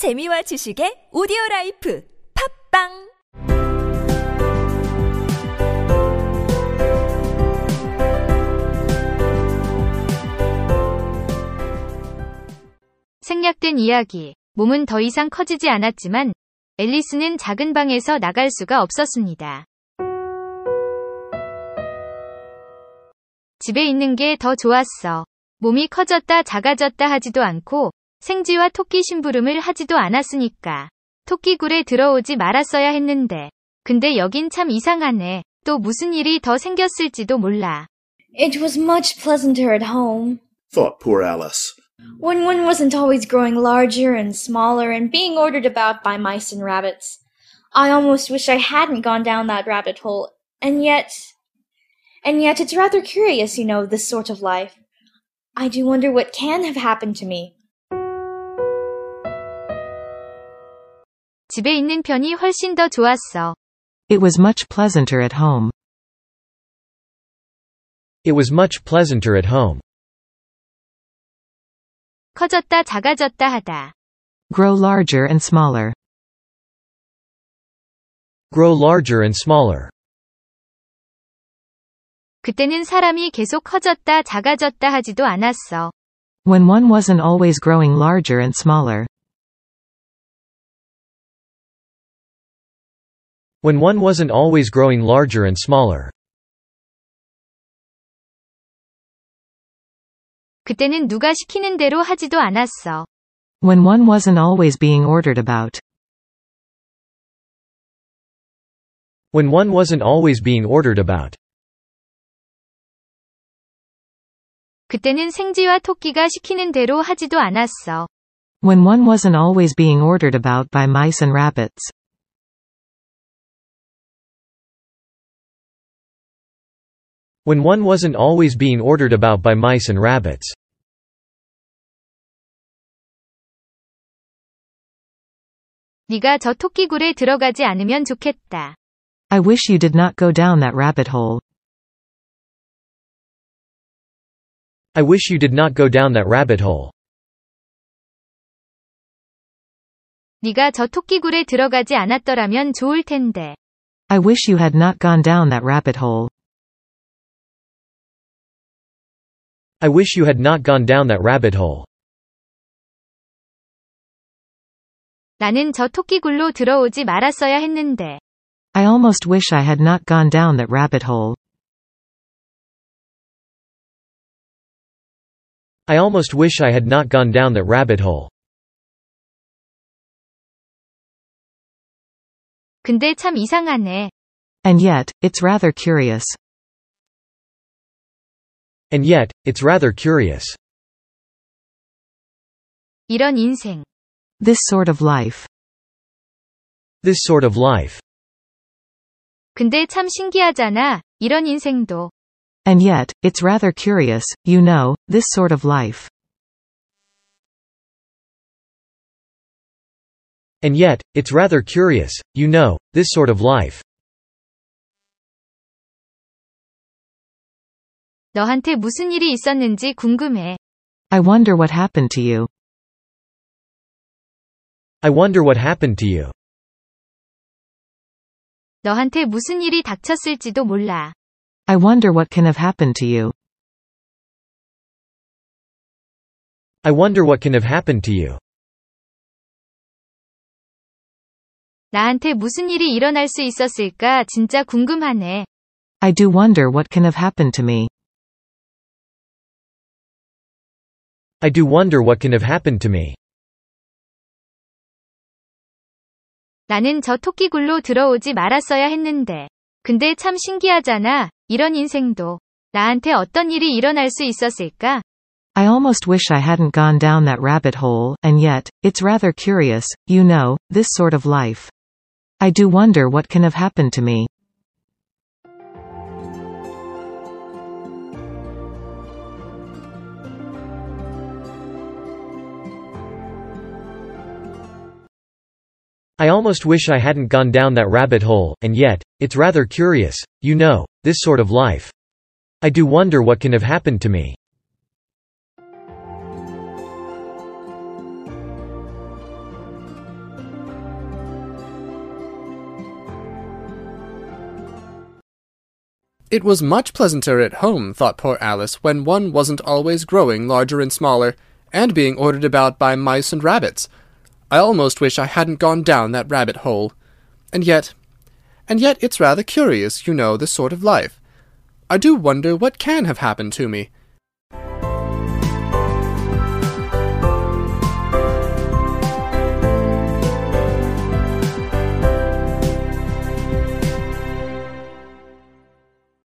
재미와 지식의 오디오 라이프 팝빵 생략된 이야기. 몸은 더 이상 커지지 않았지만 앨리스는 작은 방에서 나갈 수가 없었습니다. 집에 있는 게 더 좋았어. 몸이 커졌다 작아졌다 하지도 않고 생쥐와 토끼 심부름을 하지도 않았으니까. 토끼굴에 들어오지 말았어야 했는데. 근데 여긴 참 이상하네. 또 무슨 일이 더 생겼을지도 몰라. It was much pleasanter at home. thought poor Alice. When one wasn't always growing larger and smaller and being ordered about by mice and rabbits. I almost wish I hadn't gone down that rabbit hole. And yet, and yet it's rather curious, you know, this sort of life. I do wonder what can have happened to me. 집에 있는 편이 훨씬 더 좋았어. It was much pleasanter at home. It was much pleasanter at home. 커졌다 작아졌다 하다. Grow larger and smaller. Grow larger and smaller. 그때는 사람이 계속 커졌다 작아졌다 하지도 않았어. When one wasn't always growing larger and smaller. When one wasn't always growing larger and smaller. 그때는 누가 시키는 대로 하지도 않았어. When one wasn't always being ordered about. When one wasn't always being ordered about. 그때는 생쥐와 토끼가 시키는 대로 하지도 않았어. When one wasn't always being ordered about by mice and rabbits. When one wasn't always being ordered about by mice and rabbits. 네가 저 토끼굴에 들어가지 않으면 좋겠다. I wish you did not go down that rabbit hole. I wish you did not go down that rabbit hole. 네가 저 토끼굴에 들어가지 않았더라면 좋을 텐데. I wish you had not gone down that rabbit hole. I wish you had not gone down that rabbit hole. 나는 저 토끼굴로 들어오지 말았어야 했는데. I almost wish I had not gone down that rabbit hole. I almost wish I had not gone down that rabbit hole. 근데 참 이상하네. And yet, it's rather curious. And yet, it's rather curious. 이런 인생. This sort of life. This sort of life. 근데 참 신기하잖아. 이런 인생도. And yet, it's rather curious, you know, this sort of life. And yet, it's rather curious, you know, this sort of life. 너한테 무슨 일이 있었는지 궁금해. I wonder what happened to you. I wonder what happened to you. 너한테 무슨 일이 닥쳤을지도 몰라. I wonder what can have happened to you. I wonder what can have happened to you. 나한테 무슨 일이 일어날 수 있었을까 진짜 궁금하네. I do wonder what can have happened to me. I do wonder what can have happened to me. 나는 저 토끼굴로 들어오지 말았어야 했는데. 근데 참 신기하잖아. 이런 인생도. 나한테 어떤 일이 일어날 수 있었을까? I almost wish I hadn't gone down that rabbit hole, and yet, it's rather curious, you know, this sort of life. I do wonder what can have happened to me. I almost wish I hadn't gone down that rabbit hole, and yet, it's rather curious, you know, this sort of life. I do wonder what can have happened to me. It was much pleasanter at home, thought poor Alice, when one wasn't always growing larger and smaller, and being ordered about by mice and rabbits. I almost wish I hadn't gone down that rabbit hole. And yet, and yet it's rather curious, you know, this sort of life. I do wonder what can have happened to me.